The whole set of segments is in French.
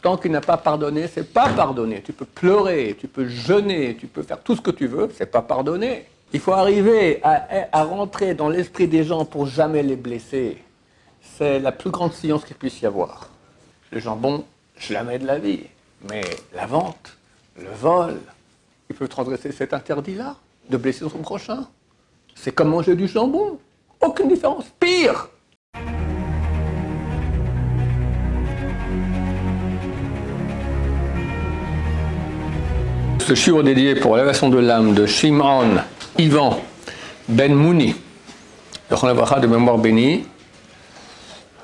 Tant qu'il n'a pas pardonné, c'est pas pardonné. Tu peux pleurer, tu peux jeûner, tu peux faire tout ce que tu veux, c'est pas pardonné. Il faut arriver à, rentrer dans l'esprit des gens pour jamais les blesser. C'est la plus grande science qu'il puisse y avoir. Le jambon, jamais de la vie. Mais la vente, le vol, il peut transgresser cet interdit-là, de blesser son prochain. C'est comme manger du jambon. Aucune différence. Pire Ce chiot dédié pour l'élévation de l'âme de Shimon Ivan Ben Mouni, de de mémoire bénie.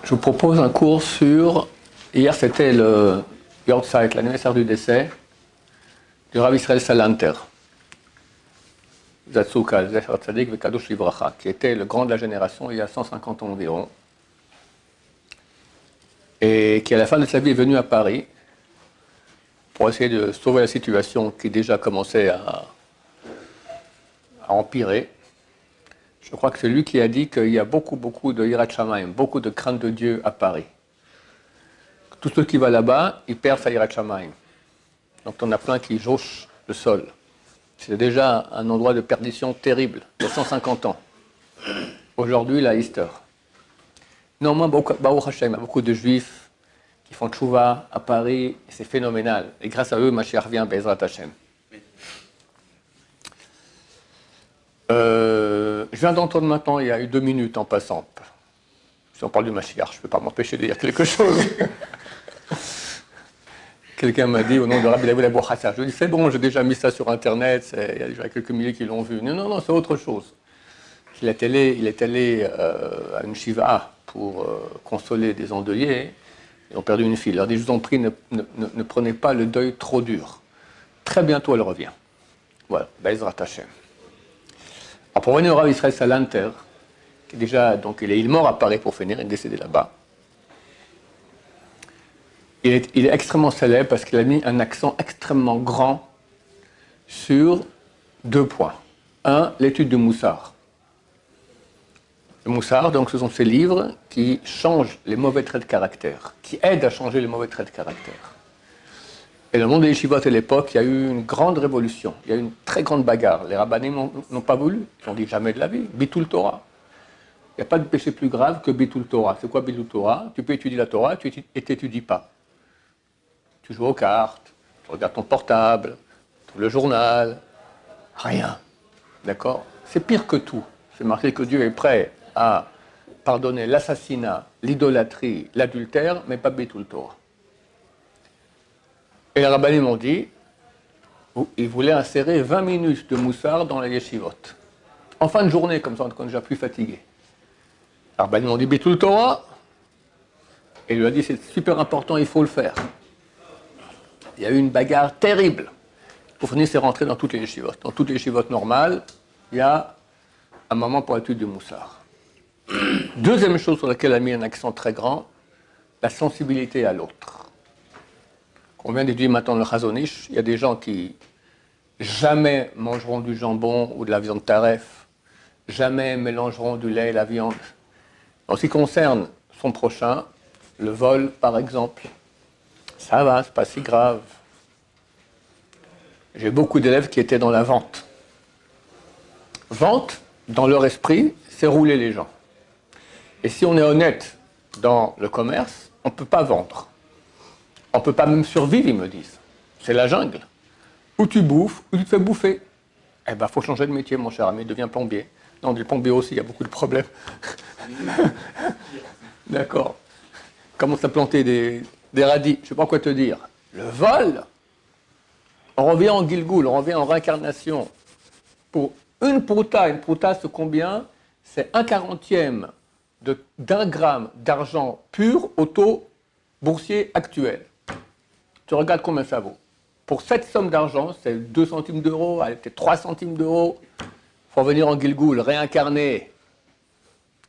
Je vous propose un cours sur. Hier, c'était le Yortzeit, l'anniversaire du décès du Rav Israël Salanter, Zatsuka, Zecher Tzadik Vekadosh Livracha, qui était le grand de la génération il y a 150 ans environ, et qui à la fin de sa vie est venu à Paris pour essayer de sauver la situation qui déjà commençait à, empirer. Je crois que c'est lui qui a dit qu'il y a beaucoup, beaucoup de Hirat beaucoup de crainte de Dieu à Paris. Tous ceux qui vont là-bas, ils perdent sa Hirat Donc on a plein qui jauchent le sol. C'est déjà un endroit de perdition terrible, il y a 150 ans. Aujourd'hui, la Easter. Néanmoins, Baruch beaucoup de juifs qui font à Paris, c'est phénoménal. Et grâce à eux, Mashiach vient, Bezrat Hashem. Euh, je viens d'entendre maintenant, il y a eu deux minutes en passant. Si on parle du Mashiach, je ne peux pas m'empêcher de dire quelque chose. Quelqu'un m'a dit au nom de Rabbi David Hassan, je lui ai dit c'est bon, j'ai déjà mis ça sur Internet, il y a déjà quelques milliers qui l'ont vu. Non, non, non, c'est autre chose. Il est allé, il est allé euh, à une shiva pour euh, consoler des endeuillés, ils ont perdu une fille. Il leur dit, je vous en prie, ne, ne, prenez pas le deuil trop dur. Très bientôt, elle revient. Voilà, Bezrat Hashem. Alors pour revenir au Rav Israël Salanter, qui déjà, donc il est, mort à Paris pour finir, il est décédé là-bas. Il est, il est, extrêmement célèbre parce qu'il a mis un accent extrêmement grand sur deux points. Un, l'étude du Moussard. Moussard, donc, ce sont ces livres qui changent les mauvais traits de caractère, qui aident à changer les mauvais traits de caractère. Et le monde des yeshivot à l'époque, il y a eu une grande révolution, il y a eu une très grande bagarre. Les rabbinim n'ont pas voulu, ils ont dit jamais de la vie, bitul Torah. Il n'y a pas de péché plus grave que bitul Torah. C'est quoi bitul Torah? Tu peux étudier la Torah tu et tu n'étudies pas. Tu joues aux cartes, tu regardes ton portable, le journal, rien. D'accord? C'est pire que tout. C'est marqué que Dieu est prêt à pardonner l'assassinat, l'idolâtrie, l'adultère, mais pas bitul Torah. Et les rabbinim m'ont dit, ils voulaient insérer 20 minutes de moussard dans la yeshivot. En fin de journée, comme ça, on est déjà plus fatigué. Les rabbinim m'ont dit, Bitul Torah. Et il lui a dit, c'est super important, il faut le faire. Il y a eu une bagarre terrible. Pour finir, c'est rentré dans toutes les yeshivot. Dans toutes les yeshivot normales, il y a un moment pour l'étude du moussard. Deuxième chose sur laquelle elle a mis un accent très grand, la sensibilité à l'autre. On vient d'étudier maintenant le chazonish. Il y a des gens qui jamais mangeront du jambon ou de la viande taref, jamais mélangeront du lait et la viande. En ce qui concerne son prochain, le vol par exemple, ça va, c'est pas si grave. J'ai beaucoup d'élèves qui étaient dans la vente. Vente, dans leur esprit, c'est rouler les gens. Et si on est honnête dans le commerce, on ne peut pas vendre. On ne peut pas même survivre, ils me disent. C'est la jungle. Ou tu bouffes, ou tu te fais bouffer. Eh bien, il faut changer de métier, mon cher ami, deviens plombier. Non, du plombier aussi, il y a beaucoup de problèmes. D'accord. Commence à planter des, radis. Je ne sais pas quoi te dire. Le vol, on revient en Gilgoul, on revient en réincarnation. Pour une prouta, une prouta, c'est combien? C'est un quarantième d'un gramme d'argent pur au taux boursier actuel. Tu regardes combien ça vaut. Pour cette somme d'argent, c'est 2 centimes d'euros, peut-être 3 centimes d'euros. Il faut venir en Gilgoul, réincarner.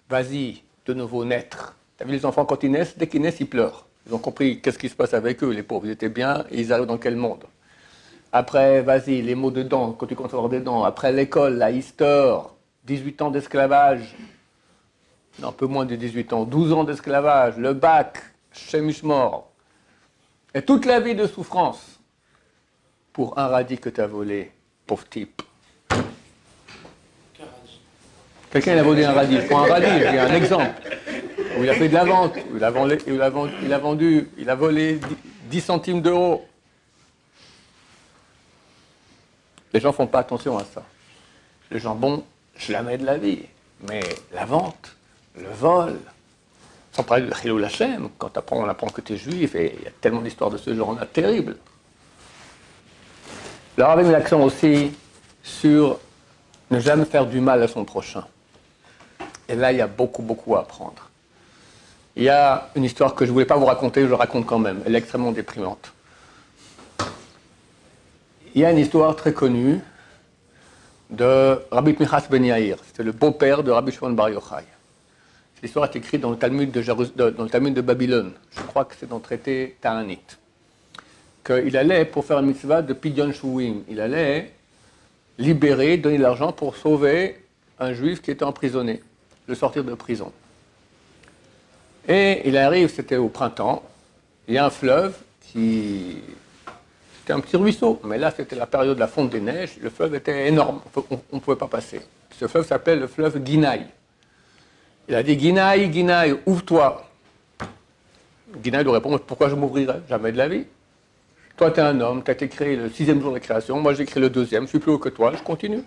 Vas-y, de nouveau naître. Tu as vu les enfants quand ils naissent? Dès qu'ils naissent, ils pleurent. Ils ont compris qu'est-ce qui se passe avec eux, les pauvres. Ils étaient bien ils arrivent dans quel monde? Après, vas-y, les mots de dents, quand tu comptes avoir des dents. Après l'école, la histoire, 18 ans d'esclavage. Un peu moins de 18 ans. 12 ans d'esclavage, le bac, chemus mort Et toute la vie de souffrance pour un radis que tu as volé, pauvre type. Quelqu'un a volé un radis. Je prends un radis, j'ai un exemple. Où il a fait de la vente, il a, vendu, il a, volé 10 centimes d'euros. Les gens font pas attention à ça. Les gens, bon, jamais de la vie. Mais la vente, le vol, sans parler de Chilou Lachem, quand on apprend que tu es juif, et il y a tellement d'histoires de ce genre-là terribles. Alors, avec l'accent aussi sur ne jamais faire du mal à son prochain. Et là, il y a beaucoup, beaucoup à apprendre. Il y a une histoire que je ne voulais pas vous raconter, je la raconte quand même. Elle est extrêmement déprimante. Il y a une histoire très connue de Rabbi Pinchas Ben Yair. C'était le beau-père de Rabbi Shimon Bar Yochai. Cette histoire est écrite dans le Talmud de, dans le Talmud de Babylone. Je crois que c'est dans le traité Ta'anit. Qu'il allait pour faire un mitzvah de Pidyon Shuim. Il allait libérer, donner de l'argent pour sauver un juif qui était emprisonné, le sortir de prison. Et il arrive, c'était au printemps, il y a un fleuve qui. C'était un petit ruisseau, mais là c'était la période de la fonte des neiges, le fleuve était énorme, on ne pouvait pas passer. Ce fleuve s'appelait le fleuve Guinaï. Il a dit Guinaï, Guinaï, ouvre-toi. Guinaï lui répond Pourquoi je m'ouvrirais Jamais de la vie. Toi, tu es un homme, tu as été créé le sixième jour de création, moi j'ai créé le deuxième, je suis plus haut que toi, je continue.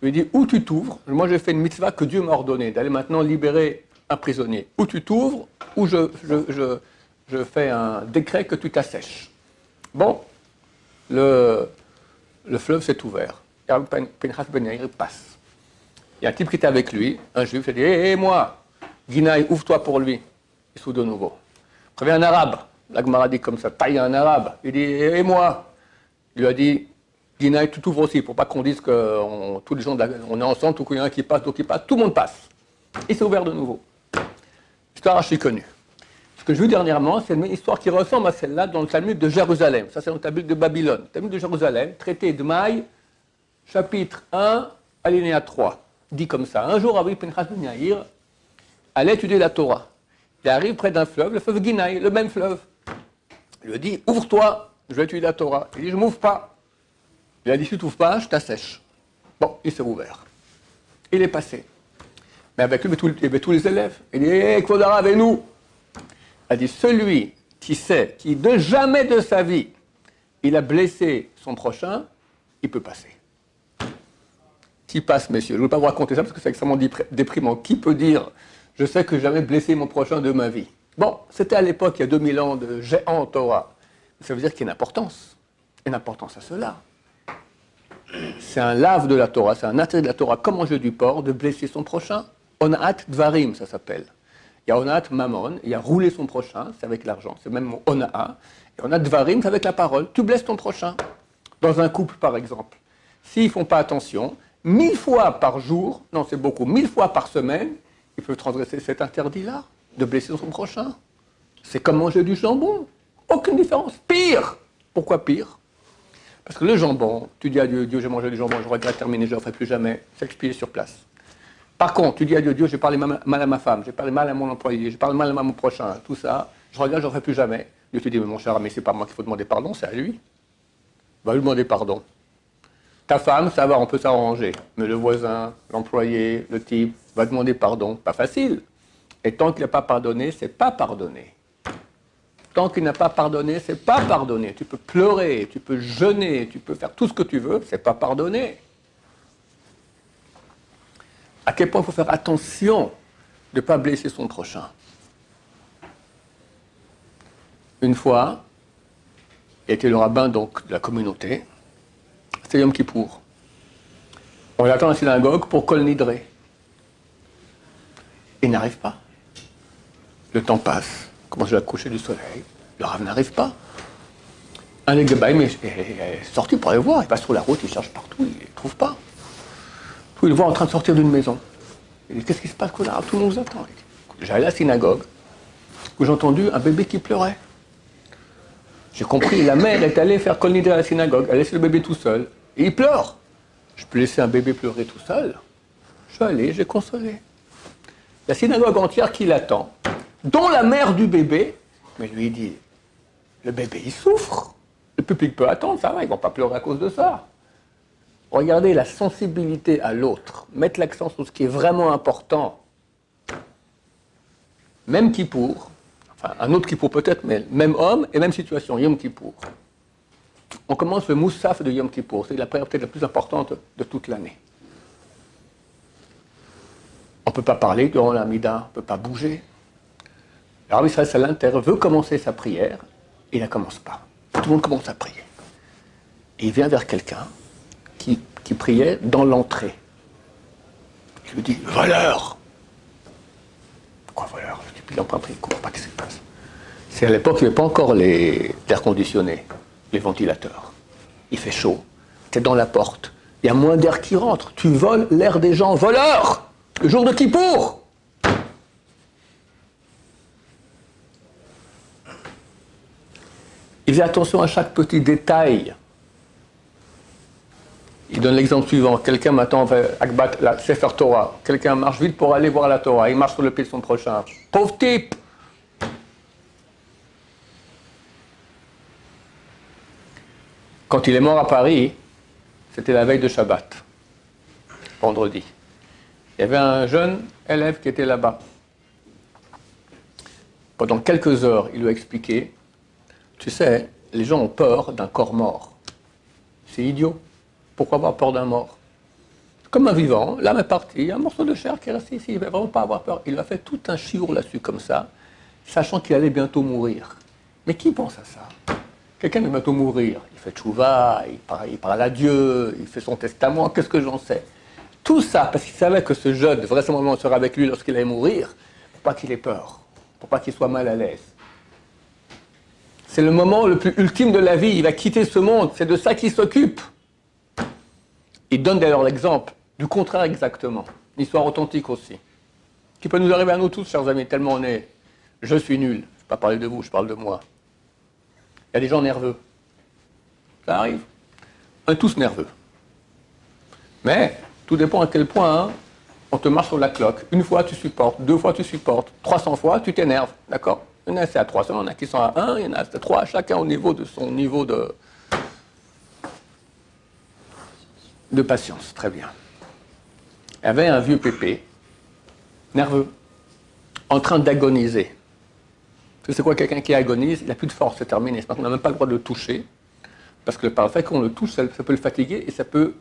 Il lui dit Où tu t'ouvres? Moi j'ai fait une mitzvah que Dieu m'a ordonné, d'aller maintenant libérer un prisonnier. Ou tu t'ouvres, ou je, fais un décret que tu t'assèches. Bon, le, le fleuve s'est ouvert. Pinchas Ben passe. Il y a un type qui était avec lui, un juif, il dit Hé, moi, Guinaï, ouvre-toi pour lui. Il s'ouvre de nouveau. Prévient un arabe. La Gemara dit comme ça taille un arabe. Il dit Hé, moi. Il lui a dit Guinaï, tu t'ouvres aussi, pour pas qu'on dise que tous les gens, on est ensemble, tout qu'il y en a qui passe, tout qui passe, tout le monde passe. Il s'est ouvert de nouveau histoire archi connue. Ce que je veux dernièrement, c'est une histoire qui ressemble à celle-là dans le Talmud de Jérusalem. Ça, c'est dans le Talmud de Babylone. Talmud de Jérusalem, traité de Maï, chapitre 1, alinéa 3. Dit comme ça Un jour, Rabbi Pinchas ben allait étudier la Torah. Il arrive près d'un fleuve, le fleuve Guinaï, le même fleuve. Il lui dit Ouvre-toi, je vais étudier la Torah. Il dit Je m'ouvre pas. Il a dit Si tu t'ouvres pas, je t'assèche. Bon, il s'est ouvert. Il est passé. Mais avec lui, il y avait tous les élèves. Il dit Hé, hey, avec nous? Il dit Celui qui sait, qui de jamais de sa vie, il a blessé son prochain, il peut passer. Qui passe, messieurs Je ne veux pas vous raconter ça parce que c'est extrêmement déprimant. Qui peut dire Je sais que j'ai jamais blessé mon prochain de ma vie Bon, c'était à l'époque, il y a 2000 ans, de géant en Torah. Ça veut dire qu'il y a une importance. Une importance à cela. C'est un lave de la Torah, c'est un intérêt de la Torah, comme manger du porc, de blesser son prochain. Onat Dvarim, ça s'appelle. Il y a Onat Mamon, il y a rouler son prochain, c'est avec l'argent, c'est même Onaa. Et Onat Dvarim, c'est avec la parole. Tu blesses ton prochain. Dans un couple, par exemple. S'ils ne font pas attention, mille fois par jour, non c'est beaucoup, mille fois par semaine, ils peuvent transgresser cet interdit-là, de blesser son prochain. C'est comme manger du jambon. Aucune différence. Pire. Pourquoi pire? Parce que le jambon, tu dis à Dieu, Dieu, j'ai mangé du jambon, je regrette terminer, je ne le ferai plus jamais, c'est sur place. Par contre, tu dis à Dieu, Dieu, j'ai parlé mal à ma femme, j'ai parlé mal à mon employé, j'ai parlé mal à mon prochain, tout ça, je regarde, je ne ferai plus jamais. Dieu te dit, mais mon cher ami, c'est pas moi qu'il faut demander pardon, c'est à lui. Va lui demander pardon. Ta femme, ça va, on peut s'arranger. Mais le voisin, l'employé, le type, va demander pardon. Pas facile. Et tant qu'il n'a pas pardonné, c'est pas pardonné. Tant qu'il n'a pas pardonné, c'est pas pardonné. Tu peux pleurer, tu peux jeûner, tu peux faire tout ce que tu veux, c'est pas pardonné à quel point il faut faire attention de ne pas blesser son prochain? Une fois, il était le rabbin donc, de la communauté, c'était Yom Kippour. On l'attend à la synagogue pour Kol. Il n'arrive pas. Le temps passe, commence à coucher du soleil, le rabbin n'arrive pas. Un des est sorti pour aller voir, il passe sur la route, il cherche partout, il ne trouve pas. Il le voit en train de sortir d'une maison. Il dit Qu'est-ce qui se passe, Tout le monde vous attend. J'allais à la synagogue, où j'ai entendu un bébé qui pleurait. J'ai compris, la mère est allée faire coloniser à la synagogue, elle a laissé le bébé tout seul, et il pleure. Je peux laisser un bébé pleurer tout seul Je suis allé, j'ai consolé. La synagogue entière qui l'attend, dont la mère du bébé, mais lui dit Le bébé, il souffre. Le public peut attendre, ça va, ils ne vont pas pleurer à cause de ça. Regardez la sensibilité à l'autre, mettre l'accent sur ce qui est vraiment important. Même Kippour, enfin un autre Kippour peut-être, mais même homme et même situation, Yom Kippour. On commence le Moussaf de Yom Kippour, c'est la prière peut-être la plus importante de toute l'année. On ne peut pas parler durant la Mida, on ne peut pas bouger. Alors Israël Salinter veut commencer sa prière, il ne commence pas. Tout le monde commence à prier. Et il vient vers quelqu'un qui, priait dans l'entrée. Il lui dit Voleur Quoi, voleur? En prend il ne comprend pas ce qui se passe. C'est à l'époque, il n'y avait pas encore les air conditionnés, les ventilateurs. Il fait chaud, tu es dans la porte, il y a moins d'air qui rentre. Tu voles l'air des gens. Voleur Le jour de Kippour Il fait attention à chaque petit détail. Il donne l'exemple suivant. Quelqu'un m'attend Akbat, la Sefer Torah. Quelqu'un marche vite pour aller voir la Torah. Il marche sur le pied de son prochain. Pauvre type Quand il est mort à Paris, c'était la veille de Shabbat, vendredi. Il y avait un jeune élève qui était là-bas. Pendant quelques heures, il lui a expliqué tu sais, les gens ont peur d'un corps mort. C'est idiot. Pourquoi avoir peur d'un mort Comme un vivant, l'âme est partie, il y a un morceau de chair qui est resté ici, il ne va vraiment pas avoir peur. Il a fait tout un chiour là-dessus comme ça, sachant qu'il allait bientôt mourir. Mais qui pense à ça Quelqu'un va bientôt mourir, il fait tchouva, il parle, il à Dieu, il fait son testament, qu'est-ce que j'en sais Tout ça parce qu'il savait que ce jeune, vraisemblablement, serait avec lui lorsqu'il allait mourir, pour pas qu'il ait peur, pour pas qu'il soit mal à l'aise. C'est le moment le plus ultime de la vie. Il va quitter ce monde. C'est de ça qu'il s'occupe. Il donne d'ailleurs l'exemple du contraire exactement. Une histoire authentique aussi. Qui peut nous arriver à nous tous, chers amis, tellement on est. Je suis nul. Je ne vais pas parler de vous, je parle de moi. Il y a des gens nerveux. Ça arrive. Est tous nerveux. Mais tout dépend à quel point hein, on te marche sur la cloque. Une fois tu supportes, deux fois tu supportes, 300 fois tu t'énerves. D'accord? Il y en a c'est à 300, il y en a qui sont à 1, il y en a c'est à 3, chacun au niveau de son niveau de, de patience. Très bien. Il y avait un vieux pépé, nerveux, en train d'agoniser. C'est quoi quelqu'un qui agonise Il n'a plus de force, c'est terminé. On n'a même pas le droit de le toucher, parce que par le fait qu'on le touche, ça, peut le fatiguer et ça peut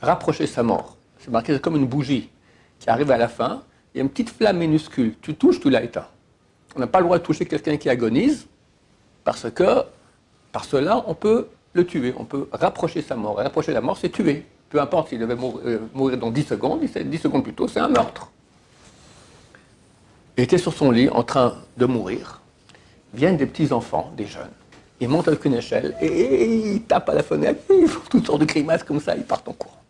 rapprocher sa mort. C'est marqué comme une bougie qui arrive à la fin, il y a une petite flamme minuscule. Tu touches, tu l'as éteint. On n'a pas le droit de toucher quelqu'un qui agonise, parce que par cela, on peut le tuer, on peut rapprocher sa mort. Rapprocher la mort, c'est tuer. Peu importe s'il devait euh, mourir dans 10 secondes, 10 secondes plus tôt, c'est un meurtre. Il était sur son lit en train de mourir. Viennent des petits-enfants, des jeunes. Ils montent avec une échelle et, ils tapent à la fenêtre, ils font toutes sortes de grimaces comme ça, ils partent en courant.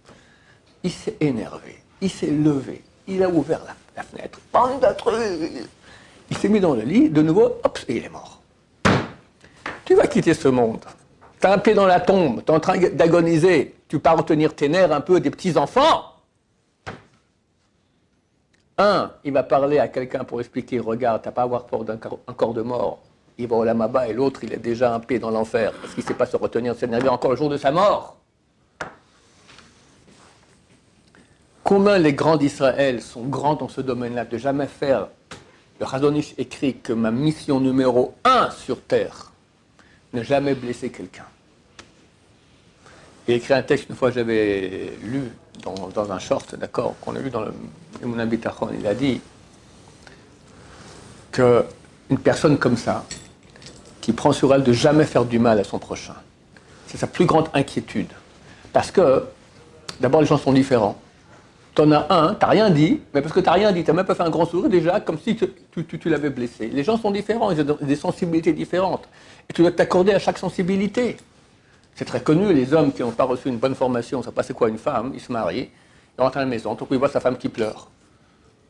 Il s'est énervé, il s'est levé, il a ouvert la, fenêtre. Bande de il s'est mis dans le lit, de nouveau, hop, et il est mort. Tu vas quitter ce monde. Tu as un pied dans la tombe, tu es en train d'agoniser. Tu pars retenir tes nerfs un peu des petits-enfants. Un, il va parler à quelqu'un pour expliquer, regarde, tu n'as pas à avoir peur d'un corps de mort. Il va au Lamaba et l'autre, il est déjà un pied dans l'enfer parce qu'il ne sait pas se retenir, s'énerver encore le jour de sa mort. Combien les grands d'Israël sont grands dans ce domaine-là, de jamais faire le Razonich écrit que ma mission numéro un sur Terre, ne jamais blesser quelqu'un. Il a écrit un texte, une fois j'avais lu dans, un short, d'accord, qu'on a lu dans le Bitachon, il a dit qu'une personne comme ça, qui prend sur elle de jamais faire du mal à son prochain, c'est sa plus grande inquiétude. Parce que, d'abord, les gens sont différents. T'en as un, t'as rien dit, mais parce que t'as rien dit, t'as même pas fait un grand sourire déjà, comme si tu, l'avais blessé. Les gens sont différents, ils ont des sensibilités différentes. Et tu dois t'accorder à chaque sensibilité. C'est très connu, les hommes qui n'ont pas reçu une bonne formation, ça passe quoi une femme, ils se marient, ils rentrent à la maison, donc il voit sa femme qui pleure.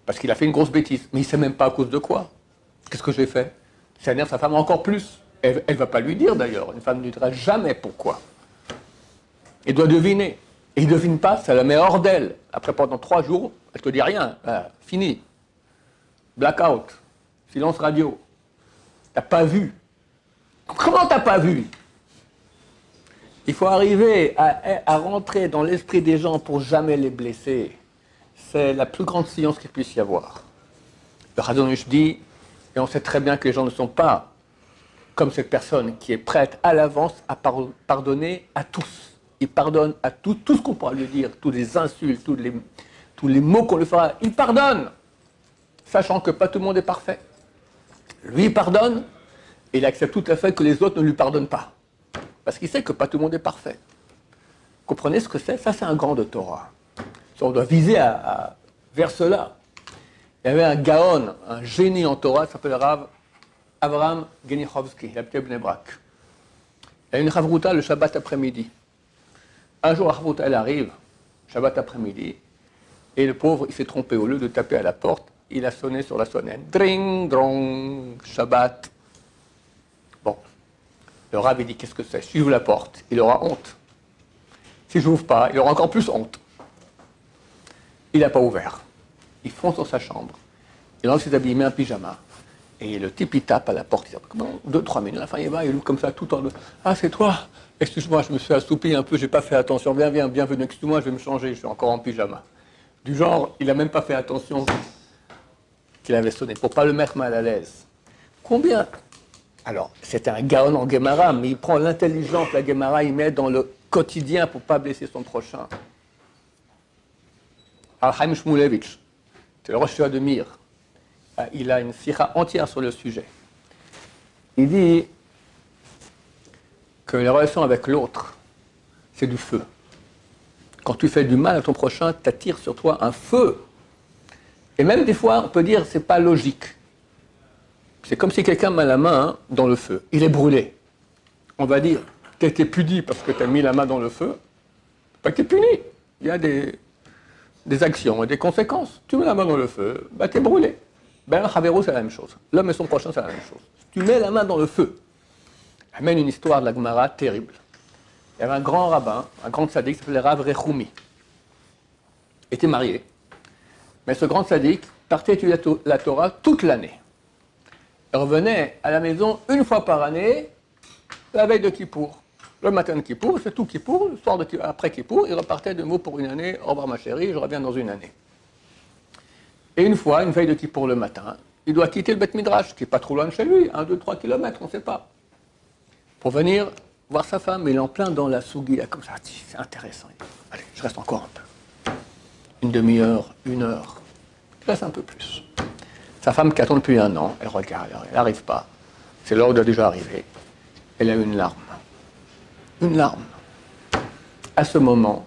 Parce qu'il a fait une grosse bêtise, mais il ne sait même pas à cause de quoi. Qu'est-ce que j'ai fait? Ça énerve sa femme encore plus. Elle ne va pas lui dire d'ailleurs, une femme ne lui dira jamais pourquoi. Elle doit deviner. Et il ne devine pas, ça la met hors d'elle. Après, pendant trois jours, elle ne te dit rien. Ah, fini. Blackout. Silence radio. Tu n'as pas vu. Comment t'as pas vu? Il faut arriver à, rentrer dans l'esprit des gens pour jamais les blesser. C'est la plus grande science qu'il puisse y avoir. Le Radonush dit, et on sait très bien que les gens ne sont pas comme cette personne qui est prête à l'avance à pardonner à tous. Il pardonne à tout, tout ce qu'on pourra lui dire, tous les insultes, tous les, tous les mots qu'on lui fera. Il pardonne, sachant que pas tout le monde est parfait. Lui pardonne, et il accepte tout à fait que les autres ne lui pardonnent pas. Parce qu'il sait que pas tout le monde est parfait. Comprenez ce que c'est? Ça, c'est un grand de Torah. On doit viser vers cela. Il y avait un Gaon, un génie en Torah, s'appelle Rav Avraham Genichovski, il habitait Bnebrak. Il y a une Ravruta le Shabbat après-midi. Un jour, la elle arrive, Shabbat après-midi, et le pauvre, il s'est trompé. Au lieu de taper à la porte, il a sonné sur la sonnette. Dring, drong, Shabbat. Le Rav, il dit Qu'est-ce que c'est? J'ouvre la porte, il aura honte. Si je n'ouvre pas, il aura encore plus honte. Il n'a pas ouvert. Il fonce dans sa chambre. Il enlève ses habits, il met un pyjama. Et le type, il tape à la porte. Il dit Deux, trois minutes. À la fin, il va, il ouvre comme ça, tout en. Ah, c'est toi? Excuse-moi, je me suis assoupi un peu, j'ai pas fait attention. Viens, viens, bienvenue. Excuse-moi, je vais me changer, je suis encore en pyjama. Du genre, il n'a même pas fait attention qu'il avait sonné, pour pas le mettre mal à l'aise. Combien Alors, c'est un gaon en Gemara, mais il prend l'intelligence, la Gemara, il met dans le quotidien pour pas blesser son prochain. Al-Haim Shmulevich, c'est le Rosh de Mir, ah, il a une sira entière sur le sujet. Il dit que la relation avec l'autre, c'est du feu. Quand tu fais du mal à ton prochain, tu attires sur toi un feu et même des fois, on peut dire c'est pas logique. C'est comme si quelqu'un met la main dans le feu. Il est brûlé. On va dire, tu été puni parce que tu as mis la main dans le feu. Pas que tu es puni. Il y a des, actions et des conséquences. Tu mets la main dans le feu, bah, tu es brûlé. Ben, Javero, c'est la même chose. L'homme et son prochain, c'est la même chose. tu mets la main dans le feu, amène une histoire de la Gemara terrible. Il y avait un grand rabbin, un grand sadique qui s'appelait Rav Rechoumi. Il était marié. Mais ce grand sadique partait étudier la Torah toute l'année. Revenait à la maison une fois par année, la veille de Kippour. Le matin de Kippour, c'est tout Kippour. Le soir de, après Kippour, il repartait de mots pour une année. Au revoir ma chérie, je reviens dans une année. Et une fois, une veille de Kippour le matin, il doit quitter le Beth Midrash, qui n'est pas trop loin de chez lui, 1, 2, 3 kilomètres, on ne sait pas, pour venir voir sa femme. Il est en plein dans la sougi, comme ça. C'est intéressant. Allez, je reste encore un peu une demi-heure, une heure. Je reste un peu plus. Sa femme qui attend depuis un an, elle regarde, elle n'arrive pas. C'est l'heure de déjà arriver. Elle a une larme. Une larme. À ce moment,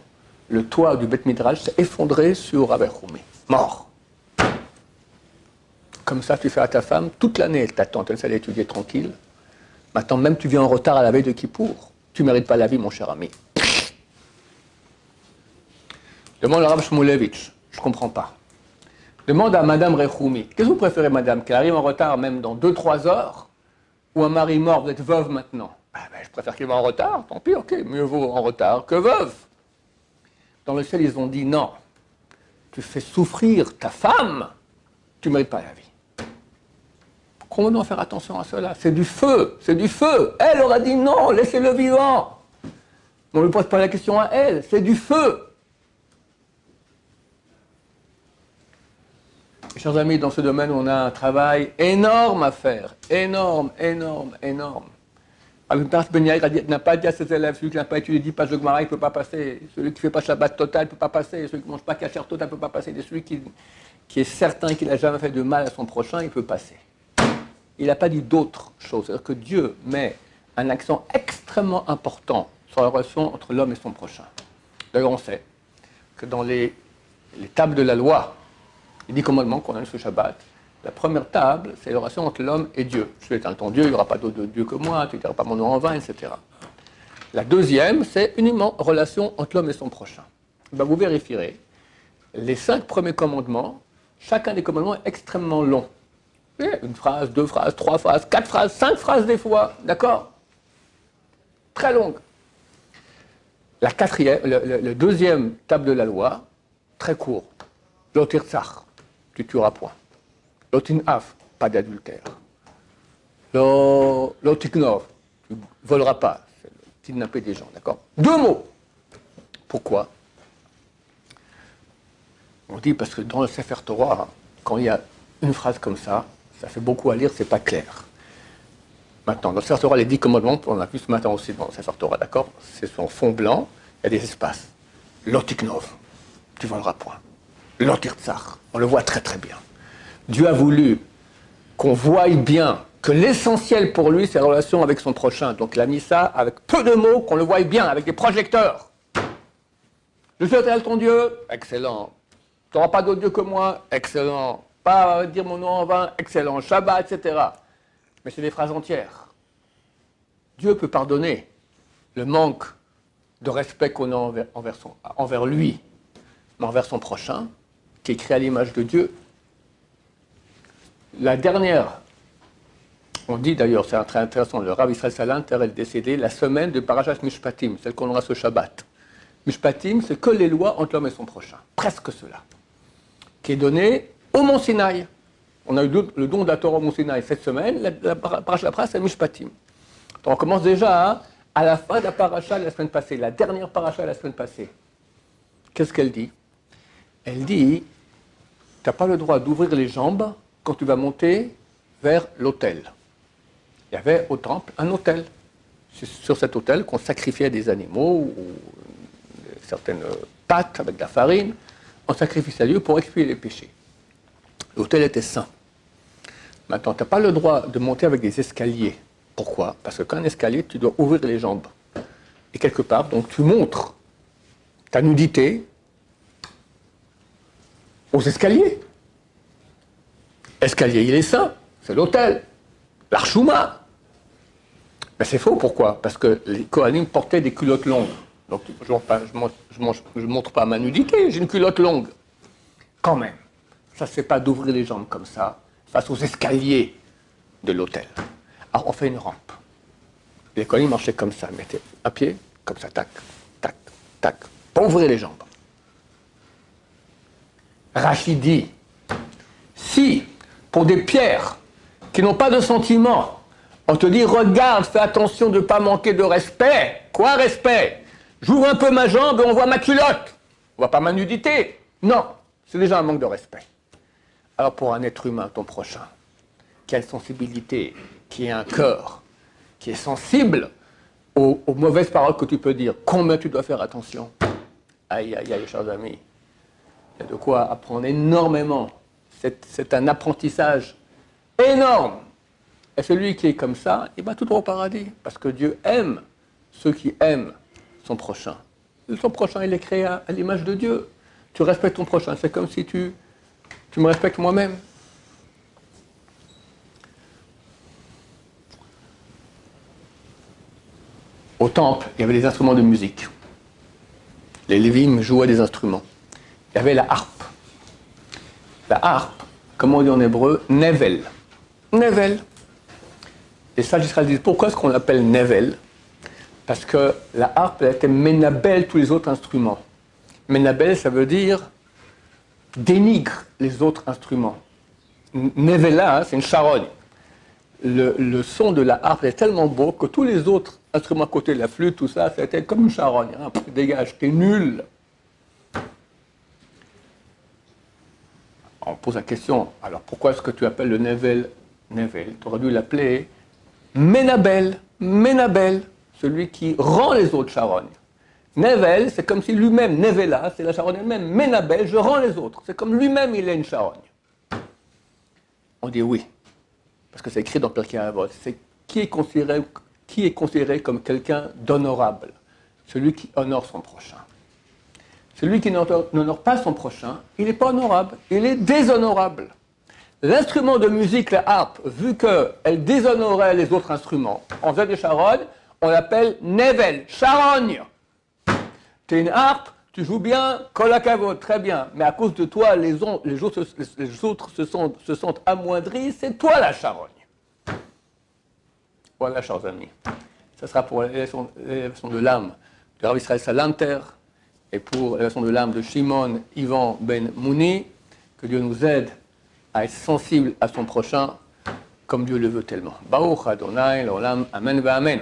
le toit du Beth Midrash s'est effondré sur Rabbi Mort. Comme ça, tu fais à ta femme, toute l'année, elle t'attend, elle sait étudier tranquille. Maintenant, même tu viens en retard à la veille de Kippour. Tu mérites pas la vie, mon cher ami. Demande à Rav Shmulevich, je ne comprends pas. Demande à Madame Rechoumi, qu'est-ce que vous préférez, Madame, qu'elle arrive en retard même dans 2-3 heures, ou un mari mort, vous êtes veuve maintenant? Ah, ben, Je préfère qu'il va en retard, tant pis, ok, mieux vaut en retard que veuve. Dans le ciel, ils ont dit non, tu fais souffrir ta femme, tu ne mérites pas la vie. Comment doit faire attention à cela? C'est du feu, c'est du feu. Elle aura dit non, laissez-le vivant. On ne lui pose pas la question à elle, c'est du feu. Chers amis, dans ce domaine, on a un travail énorme à faire. Énorme, énorme, énorme. Prince Ben n'a pas dit à ses élèves, celui qui n'a pas étudié 10 pages de Gemara, il ne peut pas passer. Celui qui ne fait pas Shabbat total, il ne peut pas passer. Celui qui ne mange pas Kacher total, il ne peut pas passer. Et celui qui, est certain qu'il n'a jamais fait de mal à son prochain, il peut passer. Il n'a pas dit d'autres choses. C'est-à-dire que Dieu met un accent extrêmement important sur la relation entre l'homme et son prochain. D'ailleurs, on sait que dans les tables de la loi, les dix commandements qu'on a ce Shabbat. La première table, c'est l'oration entre l'homme et Dieu. Je suis ton Dieu, il n'y aura pas d'autre Dieu que moi, tu ne diras pas mon nom en vain, etc. La deuxième, c'est uniquement relation entre l'homme et son prochain. Ben, vous vérifierez, les cinq premiers commandements, chacun des commandements est extrêmement long. Une phrase, deux phrases, trois phrases, quatre phrases, cinq phrases des fois, d'accord? Très longue. La deuxième table de la loi, très court. L'otirzach tu tueras point. L'otinaf, pas d'adultère. L'otiknov, Tu ne voleras pas. Kidnapper des gens, d'accord? Deux mots. Pourquoi? On dit parce que dans le Sefer Torah, quand il y a une phrase comme ça, ça fait beaucoup à lire, c'est pas clair. Maintenant, dans le Sefer Torah, les dix commandements, on a vu ce matin aussi dans le Sefer Torah, d'accord? C'est son fond blanc, il y a des espaces. Lotiknov, tu voleras point. Lotirtsar, on le voit très très bien. Dieu a voulu qu'on voie bien que l'essentiel pour lui, c'est la relation avec son prochain. Donc il a mis ça avec peu de mots, qu'on le voie bien, avec des projecteurs. Je suis éternel ton Dieu, excellent. Tu n'auras pas d'autre Dieu que moi, excellent. Pas dire mon nom en vain, excellent. Shabbat, etc. Mais c'est des phrases entières. Dieu peut pardonner le manque de respect qu'on a envers lui, mais envers son prochain, qui est créé à l'image de Dieu. La dernière, on dit d'ailleurs, c'est très intéressant, le Rav Israël Salanter est décédé la semaine de Parashat Mishpatim, celle qu'on aura ce Shabbat. Mishpatim, c'est que les lois entre l'homme et son prochain, presque cela, qui est donné au Mont Sinaï. On a eu le don de la Torah au Mont Sinaï cette semaine, la, la, la c'est Mishpatim. On commence déjà à la fin de la paracha la semaine passée, la dernière paracha la semaine passée. Qu'est-ce qu'elle dit? Elle dit, tu n'as pas le droit d'ouvrir les jambes quand tu vas monter vers l'autel. Il y avait au temple un autel. Sur cet autel qu'on sacrifiait des animaux ou certaines pâtes avec de la farine. On sacrifiait à Dieu pour expier les péchés. L'autel était saint. Maintenant, tu n'as pas le droit de monter avec des escaliers. Pourquoi? Parce que un escalier, tu dois ouvrir les jambes. Et quelque part, donc tu montres ta nudité aux escaliers. Escalier, il est saint, c'est l'hôtel, l'archouma. Mais c'est faux, pourquoi? Parce que les Kohanim portaient des culottes longues. Donc je ne montre pas ma nudité, j'ai une culotte longue. Quand même, ça ne pas d'ouvrir les jambes comme ça, face aux escaliers de l'hôtel. Alors on fait une rampe. Les Kohanim marchaient comme ça, mettaient un pied, comme ça, tac, tac, tac, pour ouvrir les jambes. Rachid dit, si pour des pierres qui n'ont pas de sentiment, on te dit regarde, fais attention de ne pas manquer de respect. Quoi respect? J'ouvre un peu ma jambe et on voit ma culotte. On voit pas ma nudité. Non, c'est déjà un manque de respect. Alors pour un être humain, ton prochain, quelle sensibilité, qui a un cœur, qui est sensible aux, aux, mauvaises paroles que tu peux dire, combien tu dois faire attention? Aïe, aïe, aïe, chers amis. Il y a de quoi apprendre énormément c'est un apprentissage énorme. Et celui qui est comme ça, il va tout droit au paradis. Parce que Dieu aime ceux qui aiment son prochain. Son prochain, il est créé à, l'image de Dieu. Tu respectes ton prochain. C'est comme si tu, tu me respectes moi-même. Au temple, il y avait des instruments de musique. Les Lévim jouaient des instruments. Il y avait la harpe. La harpe, comme on dit en hébreu, nevel. Nevel. Les sages d'Israël disent pourquoi est-ce qu'on l'appelle nevel? Parce que la harpe, elle était ménabel tous les autres instruments. Ménabel, ça veut dire dénigre les autres instruments. Nevela, hein, c'est une charogne. Le, son de la harpe est tellement beau que tous les autres instruments à côté, la flûte, tout ça, c'était comme une charogne. Hein. Dégage, t'es nul. On pose la question, alors pourquoi est-ce que tu appelles le Nevel? Nevel Tu aurais dû l'appeler Ménabel, Ménabel, celui qui rend les autres charognes. Nevel, c'est comme si lui-même, Nevela, c'est la charogne elle-même. Ménabel, je rends les autres. C'est comme lui-même, il est une charogne. On dit oui, parce que c'est écrit dans Pirkei Avot. C'est qui est considéré, qui est considéré comme quelqu'un d'honorable? Celui qui honore son prochain. Celui qui n'honore pas son prochain, il n'est pas honorable, il est déshonorable. L'instrument de musique, la harpe, vu qu'elle déshonorait les autres instruments, en faisait des charognes, on l'appelle nevel, charogne. Tu es une harpe, tu joues bien, colacavo, très bien, mais à cause de toi, les, autres, se, sont, se sentent amoindris, c'est toi la charogne. Voilà, chers amis. Ce sera pour l'élection de l'âme de Rav Israël Salanter, et pour la de l'âme de Shimon Ivan Ben Mouni, que Dieu nous aide à être sensible à son prochain comme Dieu le veut tellement. Baruch Adonai, l'olam, amen amen.